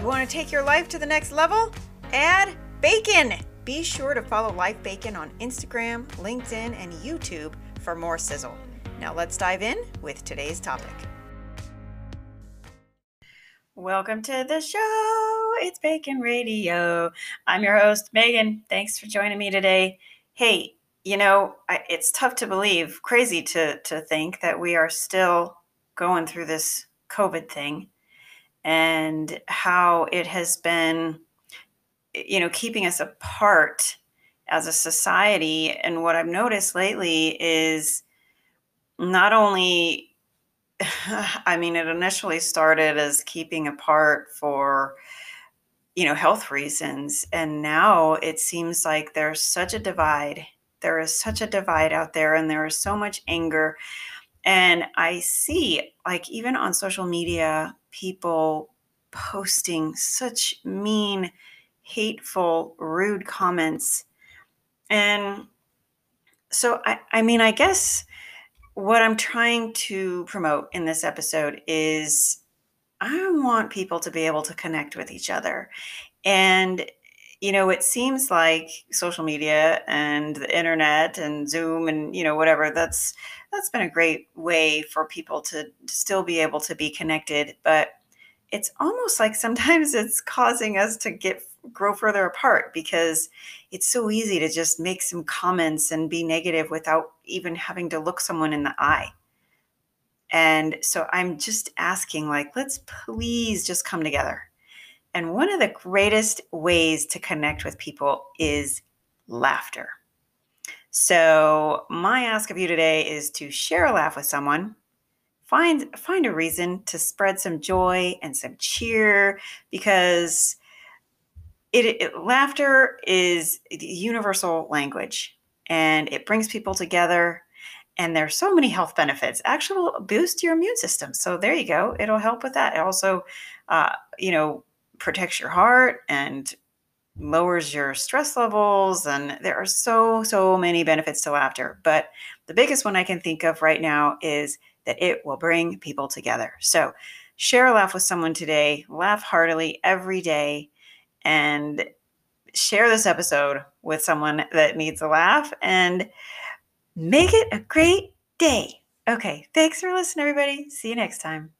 You want to take your life to the next level? Add bacon. Be sure to follow Life Bacon on Instagram, LinkedIn, and YouTube for more sizzle. Now let's dive in with today's topic. Welcome to the show. It's Bacon Radio. I'm your host, Megan. Thanks for joining me today. Hey, you know, it's tough to believe, crazy to, to think that we are still going through this COVID thing and how it has been you know, keeping us apart as a society. And what I've noticed lately is not only, I mean, it initially started as keeping apart for, you know, health reasons. And now it seems like there's such a divide. There is such a divide out there, and there is so much anger. And I see, like, even on social media, people posting such mean, hateful, rude comments. And so, I, I mean, I guess what I'm trying to promote in this episode is I want people to be able to connect with each other. And, you know, it seems like social media and the internet and Zoom and, you know, whatever, that's that's been a great way for people to still be able to be connected. But it's almost like sometimes it's causing us to get grow further apart because it's so easy to just make some comments and be negative without even having to look someone in the eye. And so I'm just asking like let's please just come together. And one of the greatest ways to connect with people is laughter. So, my ask of you today is to share a laugh with someone. Find find a reason to spread some joy and some cheer because it, it laughter is the universal language and it brings people together and there's so many health benefits actually will boost your immune system so there you go it'll help with that it also uh, you know protects your heart and lowers your stress levels and there are so so many benefits to laughter but the biggest one i can think of right now is that it will bring people together so share a laugh with someone today laugh heartily every day and share this episode with someone that needs a laugh and make it a great day. Okay, thanks for listening, everybody. See you next time.